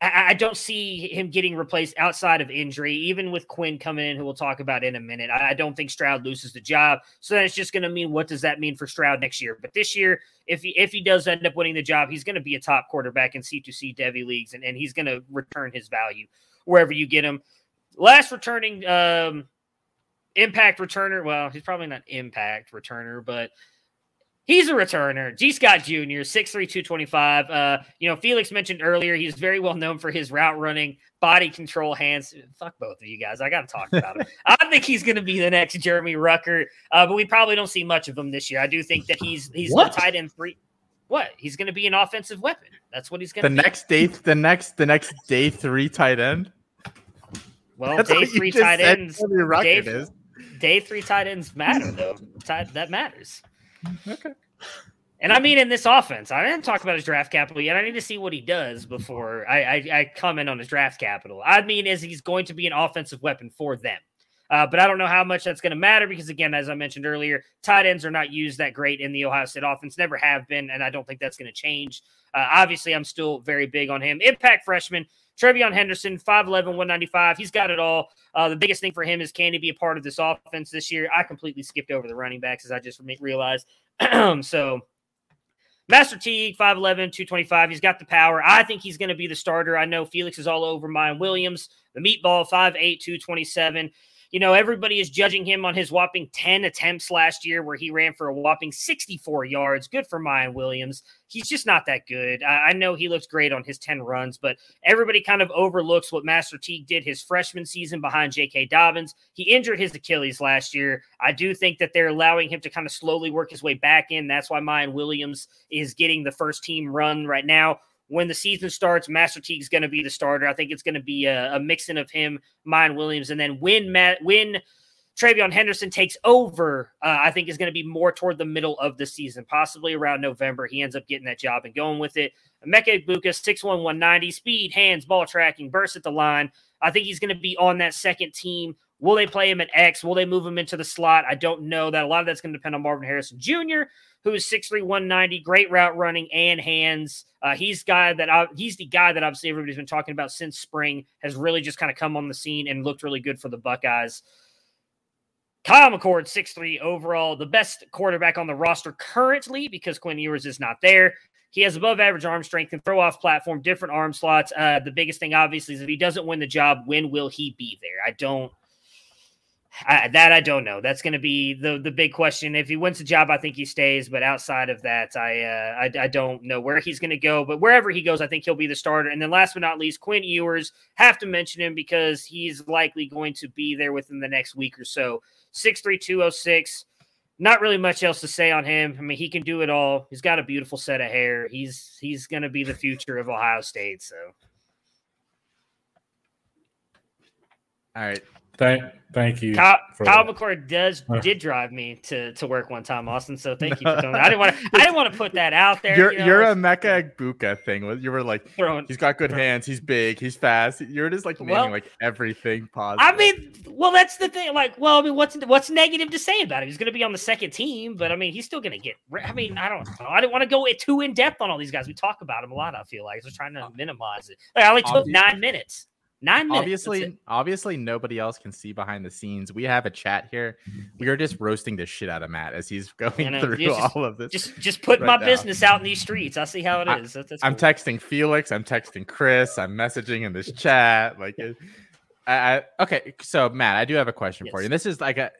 D: I, don't see him getting replaced outside of injury, even with Quinn coming in, who we'll talk about in a minute. I, don't think Stroud loses the job. So then it's just going to mean what does that mean for Stroud next year? But this year, if he if he does end up winning the job, he's going to be a top quarterback in C2C Devy leagues, and, and he's going to return his value wherever you get him. Last returning um, impact returner. Well, he's probably not impact returner, but He's a returner. Gee Scott Jr., 6'3, 225. Uh, you know, Felix mentioned earlier, he's very well known for his route running, body control, hands. Fuck both of you guys. I got to talk about him. I think he's going to be the next Jeremy Rucker, uh, but we probably don't see much of him this year. I do think that he's he's what? the tight end three. What? He's going to be an offensive weapon. That's what he's going
E: to
D: The
E: be. next day, the next, the next day three tight end.
D: Well, That's day three tight ends. Day, day three tight ends matter, though. that matters. Okay. And I mean, in this offense, I didn't talk about his draft capital yet. I need to see what he does before I, I, I comment on his draft capital. I mean, is he's going to be an offensive weapon for them. Uh, but I don't know how much that's going to matter because, again, as I mentioned earlier, tight ends are not used that great in the Ohio State offense, never have been, and I don't think that's going to change. Uh, obviously, I'm still very big on him. Impact freshman, TreVeyon Henderson, 5'11, 195. He's got it all. Uh, the biggest thing for him is can he be a part of this offense this year? I completely skipped over the running backs as I just realized. so, Master Teague, 5'11, 225. He's got the power. I think he's going to be the starter. I know Felix is all over Miyan Williams, the meatball, 5'8, 227 you know, everybody is judging him on his whopping 10 attempts last year where he ran for a whopping 64 yards. Good for Miyan Williams. He's just not that good. I, I know he looks great on his 10 runs, but everybody kind of overlooks what Master Teague did his freshman season behind J.K. Dobbins. He injured his Achilles last year. I do think that they're allowing him to kind of slowly work his way back in. That's why Miyan Williams is getting the first team run right now when the season starts, Master Teague's going to be the starter. I think it's going to be a, a mixing of him, Miyan Williams, and then when Matt when TreVeyon Henderson takes over, uh, I think is going to be more toward the middle of the season, possibly around November. He ends up getting that job and going with it. Emeka Egbuka, 6'1, 190, speed, hands, ball tracking, burst at the line. I think he's going to be on that second team. Will they play him at X? Will they move him into the slot? I don't know. That a lot of that's going to depend on Marvin Harrison Jr who is 6'3", 190, great route running and hands. Uh, he's guy that I, he's the guy that obviously everybody's been talking about since spring. Has really just kind of come on the scene and looked really good for the Buckeyes. Kyle McCord, 6'3 overall, the best quarterback on the roster currently because Quinn Ewers is not there. He has above average arm strength and throw off platform, different arm slots. Uh, the biggest thing, obviously, is if he doesn't win the job, when will he be there? I don't I, that I don't know. That's going to be the the big question. If he wins the job, I think he stays. But outside of that, I uh, I, I, don't know where he's going to go. But wherever he goes, I think he'll be the starter. And then last but not least, Quinn Ewers. Have to mention him because he's likely going to be there within the next week or so. Six three two zero six. Not really much else to say on him. I mean, he can do it all. He's got a beautiful set of hair. He's he's going to be the future of Ohio State. So.
E: All right.
A: Thank, thank you.
D: Kyle, Kyle McCord does did drive me to, to work one time, Austin. So thank you for doing that. I didn't want to. I didn't want to put that out there.
E: You're,
D: you know,
E: you're a Mecca Egbuka thing. You were like, throwing, he's got good throwing. hands. He's big. He's fast. You're just like naming well, like everything positive.
D: I mean, well, that's the thing. Like, well, I mean, what's what's negative to say about him? He's going to be on the second team, but I mean, he's still going to get. I mean, I don't know. I didn't want to go too in depth on all these guys. We talk about him a lot. I feel like I was trying to uh, minimize it. I only took nine minutes. Nine minutes.
E: Obviously, obviously, nobody else can see behind the scenes. We have a chat here. Mm-hmm. We are just roasting the shit out of Matt as he's going know, uh, through just, all of this.
D: Just, just put right my now. business out in these streets. I see how it is.
E: I, am texting Felix. I'm texting Chris. I'm messaging in this chat. Like, it, I, I, okay, so Matt, I do have a question for you. And this is like a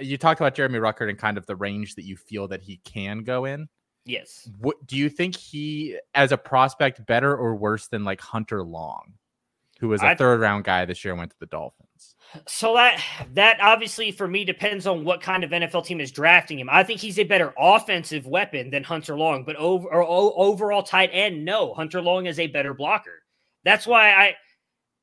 E: you talked about Jeremy Ruckert and kind of the range that you feel that he can go in.
D: Yes.
E: What do you think he as a prospect better or worse than like Hunter Long, who was a
D: I-
E: third round guy this year went to the Dolphins?
D: So that that obviously for me depends on what kind of NFL team is drafting him. I think he's a better offensive weapon than Hunter Long, but over or o- overall tight end, no, Hunter Long is a better blocker. That's why I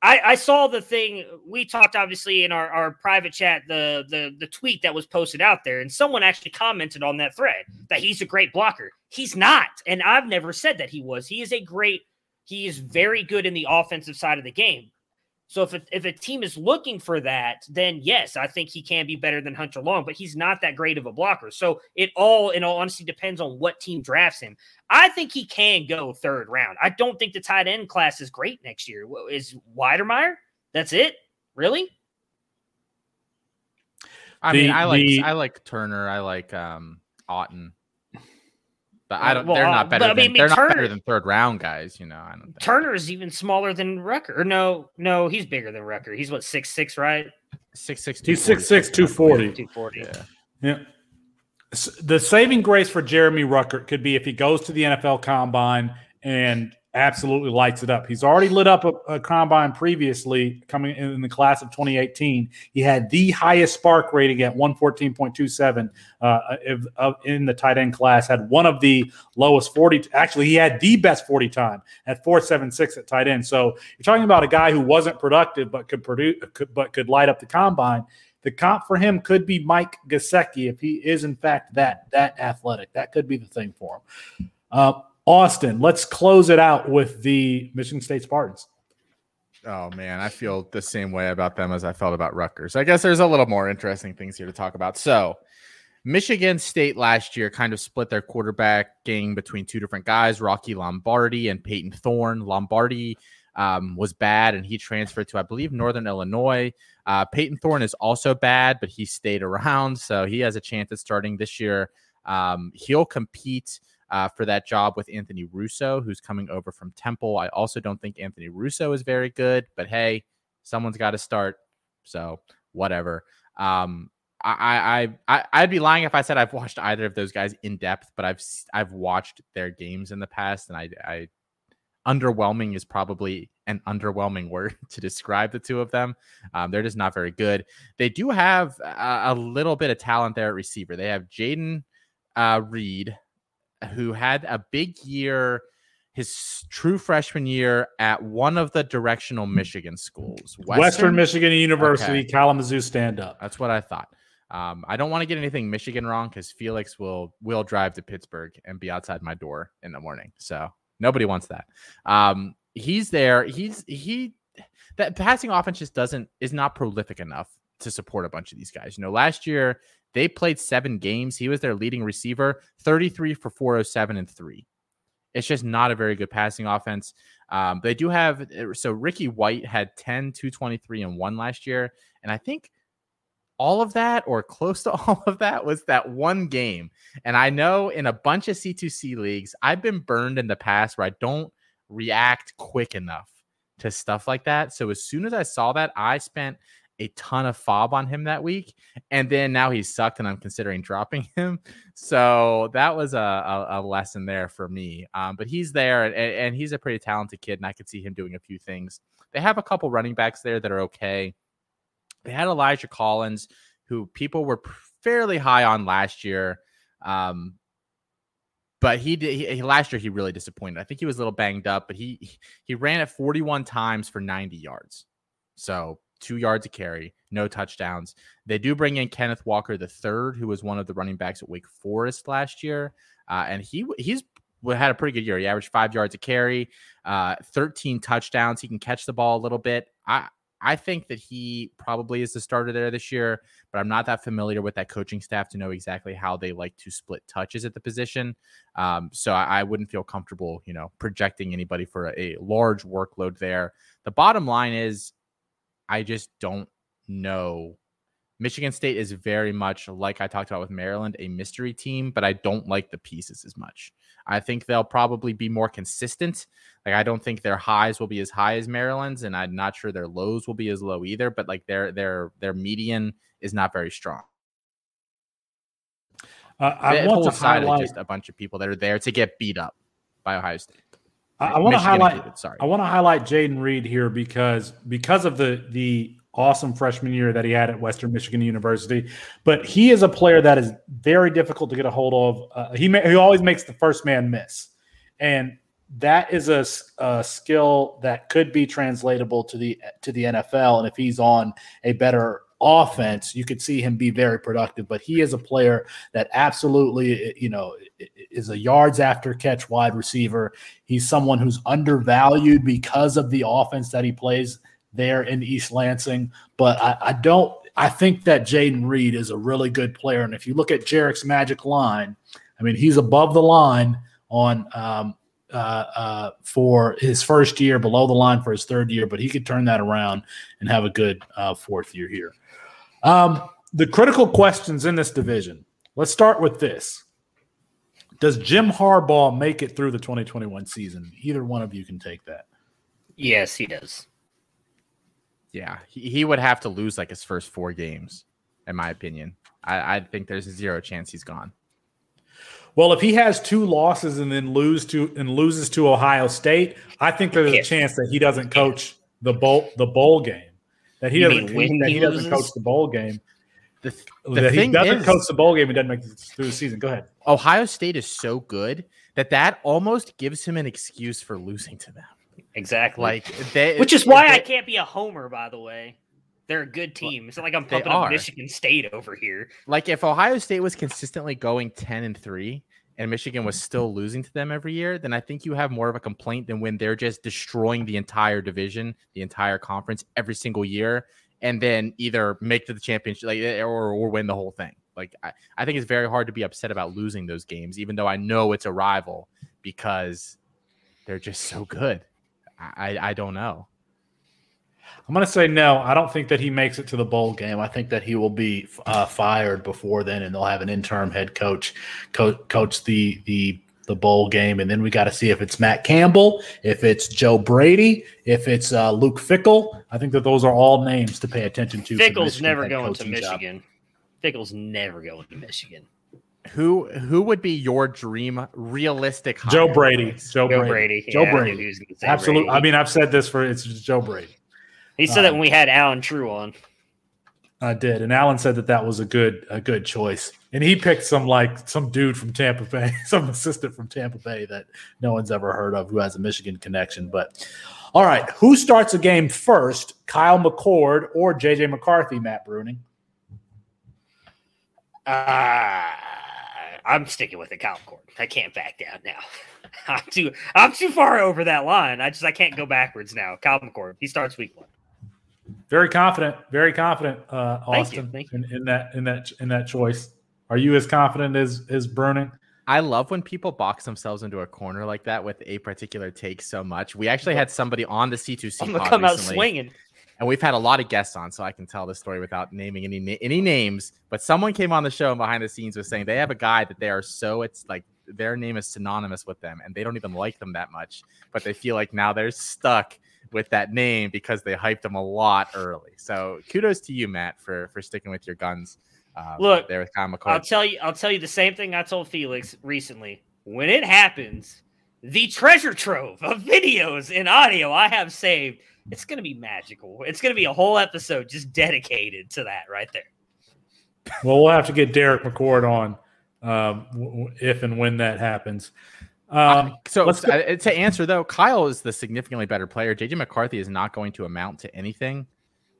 D: I, I saw the thing we talked obviously in our, our private chat the, the the tweet that was posted out there and someone actually commented on that thread that he's a great blocker. He's not, and I've never said that he was. He is a great. He is very good in the offensive side of the game. So if a, if a team is looking for that, then yes, I think he can be better than Hunter Long, but he's not that great of a blocker. So it all, in all honesty, depends on what team drafts him. I think he can go third round. I don't think the tight end class is great next year. Wha- Is Wydermyer? That's it? Really?
E: I
A: The-
E: mean, I like
A: the-
E: I like Turner, I like um Otton. But I don't
D: Well,
E: they're
D: uh,
E: not better
D: but I
E: than
D: mean,
E: they're not better than third round guys, you know. I don't think.
D: Turner is even smaller than Rucker. Or no, no, he's bigger than Rucker. He's what six six, right?
E: Six six
A: He's 6'6", 240.
E: Yeah.
A: Yeah. S- The saving grace for Jeremy Ruckert could be if he goes to the NFL Combine and absolutely lights it up. He's already lit up a, a combine previously, coming in, the class of 2018. He had the highest SPARQ rating at 114.27 uh, if, of, in the tight end class. Had one of the lowest 40. Actually, he had the best 40 time at 4.76 at tight end. So you're talking about a guy who wasn't productive but could produce, could, but could light up the combine. The comp for him could be Mike Gesicki if he is in fact that that athletic. That could be the thing for him. Uh, Austin, let's close it out with the Michigan State Spartans.
E: Oh man, I feel the same way about them as I felt about Rutgers. I guess there's a little more interesting things here to talk about. So, Michigan State last year kind of split their quarterback game between two different guys, Rocky Lombardi and Payton Thorne. Lombardi um, was bad and he transferred to, I believe, Northern Illinois. Uh, Payton Thorne is also bad, but he stayed around, so he has a chance at starting this year. Um, he'll compete uh, for that job with Anthony Russo, who's coming over from Temple. I also don't think Anthony Russo is very good, but hey, someone's got to start. So whatever. Um, I, I, I, I'd be lying if I said I've watched either of those guys in depth, but I've, I've watched their games in the past, and I, I, underwhelming is probably an underwhelming word to describe the two of them. Um, they're just not very good. They do have a, a little bit of talent there at receiver. They have Jayden uh, Reed, who had a big year his true freshman year at one of the directional Michigan schools,
A: Western, Michigan University,
E: Okay.
A: Kalamazoo stand up.
E: That's what I thought. Um, I don't want to get anything Michigan wrong because Felix will will drive to Pittsburgh and be outside my door in the morning. So nobody wants that. Um, he's there. He's he that passing offense just doesn't is not prolific enough to support a bunch of these guys. You know, last year they played seven games. He was their leading receiver, 33 for 407 and three. It's just not a very good passing offense. Um, they do have so Ricky White had 10, 223, and one last year. And I think all of that or close to all of that was that one game. And I know in a bunch of C2C leagues, I've been burned in the past where I don't react quick enough to stuff like that. So as soon as I saw that, I spent a ton of FAAB on him that week. And then now he's sucked and I'm considering dropping him. So that was a, a, a lesson there for me. Um, but he's there and, and he's a pretty talented kid. And I could see him doing a few things. They have a couple running backs there that are okay. They had Elijah Collins, who people were fairly high on last year. Um, but he did he, last year he really disappointed. I think he was a little banged up, but he he ran it 41 times for 90 yards. So two yards a carry, no touchdowns. They do bring in Kenneth Walker the third, who was one of the running backs at Wake Forest last year, uh, and he he's had a pretty good year. He averaged five yards a carry, uh, 13 touchdowns. He can catch the ball a little bit. I I think that he probably is the starter there this year, but I'm not that familiar with that coaching staff to know exactly how they like to split touches at the position. Um, so I, I wouldn't feel comfortable, you know, projecting anybody for a, a large workload there. The bottom line is, I just don't know. Michigan State is very much like I talked about with Maryland, a mystery team, but I don't like the pieces as much. I think they'll probably be more consistent. Like I don't think their highs will be as high as Maryland's, and I'm not sure their lows will be as low either. But like their their their median is not very strong.
A: Uh, I want to
E: whole
A: highlight.
E: just a bunch of people that are there to get beat up by Ohio State.
A: I, I want to highlight.
E: Sorry,
A: I want to highlight Jayden Reed here because because of the the awesome freshman year that he had at Western Michigan University, but he is a player that is very difficult to get a hold of. Uh, he ma- he always makes the first man miss, and that is a skill that could be translatable to the to the NFL. And if he's on a better offense, you could see him be very productive. But he is a player that absolutely, you know, is a yards after catch wide receiver. He's someone who's undervalued because of the offense that he plays there in East Lansing. But I, I don't. I think that Jayden Reed is a really good player. And if you look at Jarek's magic line, I mean, he's above the line on um, uh, uh, for his first year, below the line for his third year, but he could turn that around and have a good uh, fourth year here. Um, the critical questions in this division. Let's start with this. Does Jim Harbaugh make it through the 2021 season? Either one of you can take that.
D: Yes, he does.
E: yeah, he, he would have to lose like his first four games, in my opinion. I, I think there's a zero chance he's gone.
A: Well, if he has two losses and then lose to and loses to Ohio State, I think there's a chance that he doesn't coach the bowl the bowl game. That he
D: You
A: doesn't
D: mean
A: that he,
D: he
A: doesn't coach the bowl game.
E: The, th- the
A: that he doesn't
E: is,
A: coach the bowl game and doesn't make it through the season. Go ahead.
E: Ohio State is so good that that almost gives him an excuse for losing to them.
D: Exactly.
E: Like they,
D: which is why
E: they-
D: I can't be a homer. By the way, they're a good team. It's not like I'm pumping up. Michigan State over here.
E: like if Ohio State was consistently going 10 and 3 and Michigan was still losing to them every year, then I think you have more of a complaint than when they're just destroying the entire division, the entire conference every single year, and then either make to the championship like eh, or, or win the whole thing. Like I, I think it's very hard to be upset about losing those games, even though I know it's a rival because they're just so good. I, I don't know.
A: I'm going to say no. I don't think that he makes it to the bowl game. I think that he will be uh, fired before then, and they'll have an interim head coach co- coach the the the bowl game, and then we got to see if it's Matt Campbell, if it's Joe Brady, if it's uh, Luke Fickell. I think that those are all names to pay attention to. for Fickell's
D: never going to
A: coaching job.
D: Michigan. Fickell's never going to Michigan.
E: Who who would be your dream realistic
A: Joe? Brady. Joe,
D: Joe
A: Brady.
D: Brady.
A: Joe
D: Yeah, I knew
A: Brady.
D: he was gonna
A: Absolutely.
D: Brady.
A: I mean, I've said this for it's Joe Brady.
D: He said that when we had Alan True on.
A: I did, and Alan said that that was a good a good choice, and he picked some like some dude from Tampa Bay, some assistant from Tampa Bay that no one's ever heard of who has a Michigan connection. But all right, who starts a game first, Kyle McCord or JJ McCarthy? Matt Bruning.
D: Uh, I'm sticking with the Kyle McCord. I can't back down now. I'm too I'm too far over that line. I just I can't go backwards now. Kyle McCord. He starts week one.
A: Very confident, very confident, uh,
D: Thank you,
A: Austin,
D: thank
A: in, in that in that in that choice. Are you as confident as as Bruning?
E: I love when people box themselves into a corner like that with a particular take so much. We actually had somebody on the C2C
D: I'm gonna
E: pod
D: come out swinging.
E: and we've had a lot of guests on, so I can tell this story without naming any any names. But someone came on the show and behind the scenes was saying they have a guy that they are so it's like their name is synonymous with them, and they don't even like them that much, but they feel like now they're stuck with that name because they hyped them a lot early. So kudos to you, Matt, for for sticking with your guns. Um,
D: Look,
E: there with Kyle McCord.
D: I'll tell you. I'll tell you the same thing I told Felix recently. When it happens, the treasure trove of videos and audio I have saved, it's gonna be magical. It's gonna be a whole episode just dedicated to that right there.
A: Well, we'll have to get Derek McCord on um, w- w- if and when that happens. Um,
E: so to answer though, Kyle is the significantly better player. JJ McCarthy is not going to amount to anything.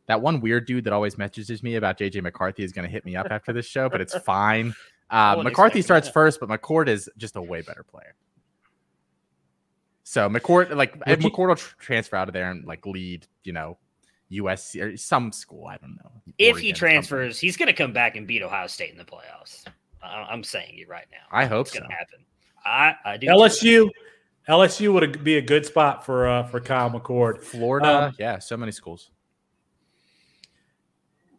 E: That one weird dude that always messages me about JJ McCarthy is going to hit me up after this show, but it's fine. Uh, McCarthy starts
D: that.
E: first, but McCord is just a way better player. So McCord, like
A: you-
E: McCord will tr- transfer out of there and like lead, you know, USC or some school. I don't know.
D: If
E: Oregon
D: he transfers, he's gonna come back and beat Ohio State in the playoffs. I'm saying it right now.
E: I hope
D: it's
E: so.
D: gonna happen. I I do.
A: LSU, LSU would be a good spot for uh, for Kyle McCord.
E: Florida,
A: Um,
E: yeah, so many schools.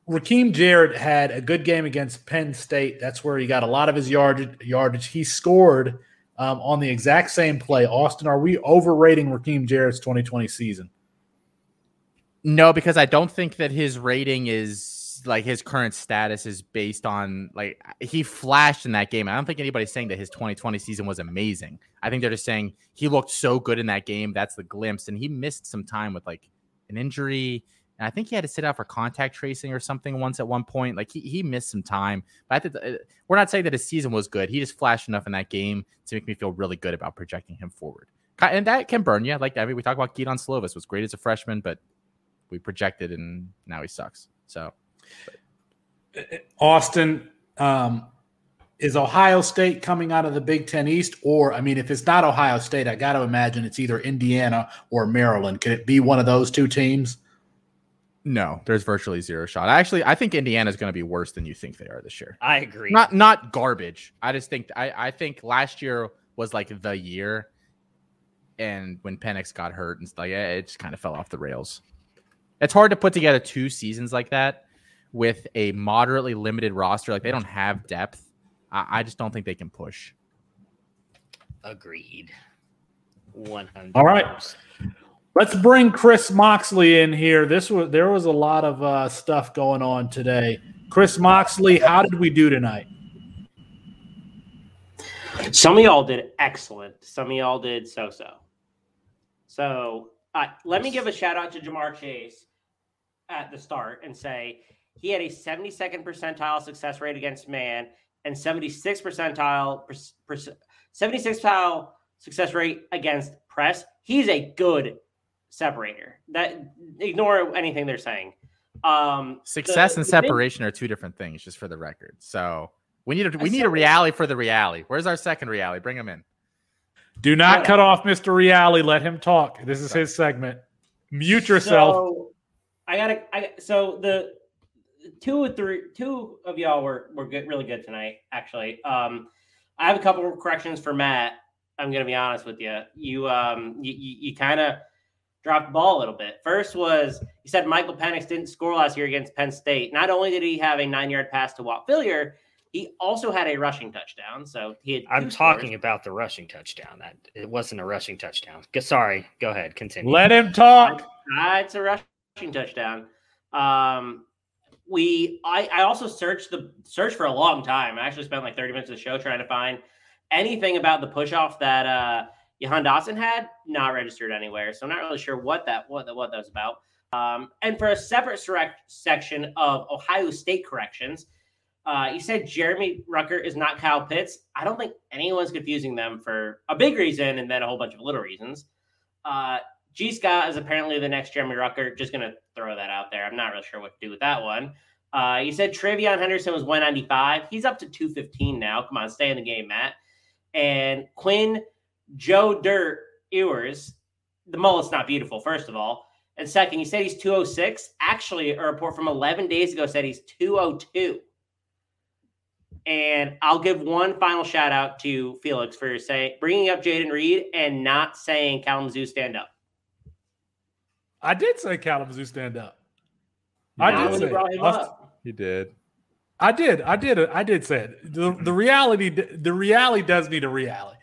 A: Rakim Jarrett had a good game against Penn State. That's where he got a lot of his yardage. Yardage. He scored um, on the exact same play. Austin, are we overrating Rakim Jarrett's 2020 season?
E: No, because I don't think that his rating is like his current status is based on like he flashed in that game. I don't think anybody's saying that his 2020 season was amazing. I think they're just saying he looked so good in that game. That's the glimpse, and he missed some time with like an injury. And I think he had to sit out for contact tracing or something once at one point. Like he, he missed some time. But I think uh, we're not saying that his season was good. He just flashed enough in that game to make me feel really good about projecting him forward. And that can burn you. Like I mean, we talk about Kedon Slovis was great as a freshman, but we projected and now he sucks. So
A: Austin, um, is Ohio State coming out of the Big Ten East? Or, I mean, if it's not Ohio State, I got to imagine it's either Indiana or Maryland. Could it be one of those two teams?
E: No, there's virtually zero shot. Actually, I think Indiana is going to be worse than you think they are this year.
D: I agree.
E: Not not garbage. I just think I, I think last year was like the year, and when Penix got hurt and stuff, like it just kind of fell off the rails. It's hard to put together two seasons like that with a moderately limited roster. Like they don't have depth. I, I just don't think they can push.
D: Agreed. One hundred.
A: All right. Let's bring Chris Moxley in here. This was there was a lot of uh, stuff going on today. Chris Moxley, how did we do tonight?
F: Some of y'all did excellent. Some of y'all did so so. So uh, let me give a shout out to Ja'Marr Chase at the start and say he had a 72nd percentile success rate against man and 76 percentile per, per, 76 percentile success rate against press. He's a good separator. That ignore anything they're saying. Um,
E: Success the, and separation thing, are two different things, just for the record. So we need a we need a reality for the reality. Where's our second reality? Bring him in.
A: Do not cut off Mr. Reality. Let him talk. This is his segment. Mute yourself.
F: So I gotta. I so the two or three, two of y'all were were good, really good tonight. Actually, um, I have a couple of corrections for Matt. I'm gonna be honest with you. You um, you, you, you kind of dropped the ball a little bit. First was he said Michael Penix didn't score last year against Penn State. Not only did he have a nine yard pass to Whop Philyor, he also had a rushing touchdown. So he had.
D: I'm talking about the rushing touchdown. That it wasn't a rushing touchdown. Sorry, go ahead, continue.
A: Let him talk.
F: Uh, it's a rushing touchdown. Um, we I, I also searched the search for a long time. I actually spent like 30 minutes of the show trying to find anything about the push off that uh Jahan Dotson had not registered anywhere. So I'm not really sure what that what that what that was about. Um, and for a separate select section of Ohio State corrections, uh, you said Jeremy Rucker is not Kyle Pitts. I don't think anyone's confusing them for a big reason and then a whole bunch of little reasons. Uh, Gee Scott is apparently the next Jeremy Rucker. Just going to throw that out there. I'm not really sure what to do with that one. Uh, you said TreVeyon Henderson was 195. He's up to 215 now. Come on, stay in the game, Matt. And Quinn Joe Dirt Ewers, the mullet's not beautiful, first of all. And second, you said he's 206. Actually, a report from 11 days ago said he's 202. And I'll give one final shout out to Felix for saying bringing up Jayden Reed and not saying Kalamazoo stand up.
A: I did say Kalamazoo stand up. I did say brought him up.
E: He did.
A: I did. I did. I did say it. The, the reality. The reality does need a reality.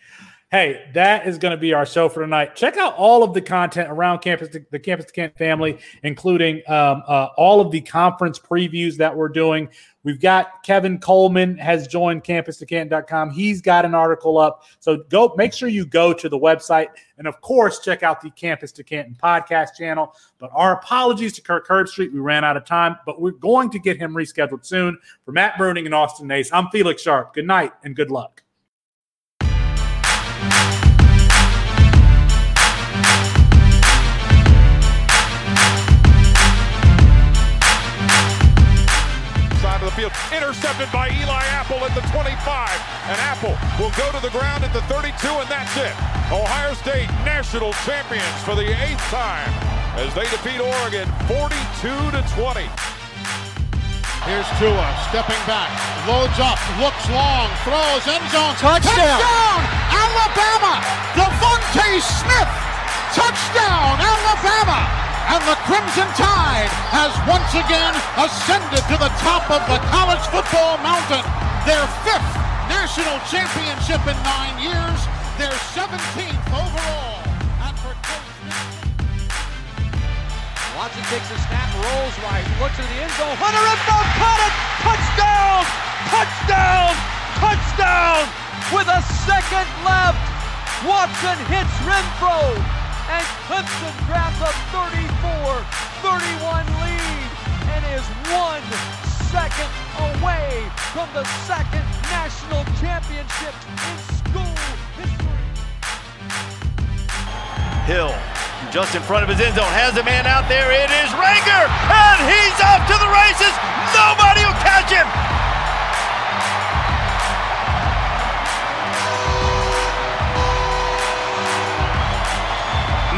A: Hey, that is going to be our show for tonight. Check out all of the content around campus, the Campus to Canton family, including um, uh, all of the conference previews that we're doing. We've got Kevin Coleman has joined campus2canton.com. He's got an article up. So go make sure you go to the website and of course check out the Campus to Canton podcast channel. But our apologies to Kirk Herbstreit. We ran out of time, but we're going to get him rescheduled soon. For Matt Bruning and Austin Nace, I'm Felix Sharp. Good night and good luck.
C: The. Intercepted by Eli Apple at the 25. And Apple will go to the ground at the 32, and that's it. Ohio State national champions for the eighth time as they defeat Oregon 42 to 20.
G: Here's Tua stepping back, loads up, looks long, throws end zone,
H: touchdown,
G: touchdown Alabama, DeVonta Smith, touchdown, Alabama and the Crimson Tide has once again ascended to the top of the college football mountain, their fifth national championship in nine years, their 17th overall.
C: Watson takes a snap, rolls right, looks at the end zone. Hunter Renfrow caught it! Touchdown! Touchdown! Touchdown! With a second left, Watson hits Renfrow, and Clemson grabs a 34-31 lead and is one second away from the second national championship in school history.
H: Hill, just in front of his end zone, has a man out there. It is Rager, and he's off to the races. Nobody will catch him.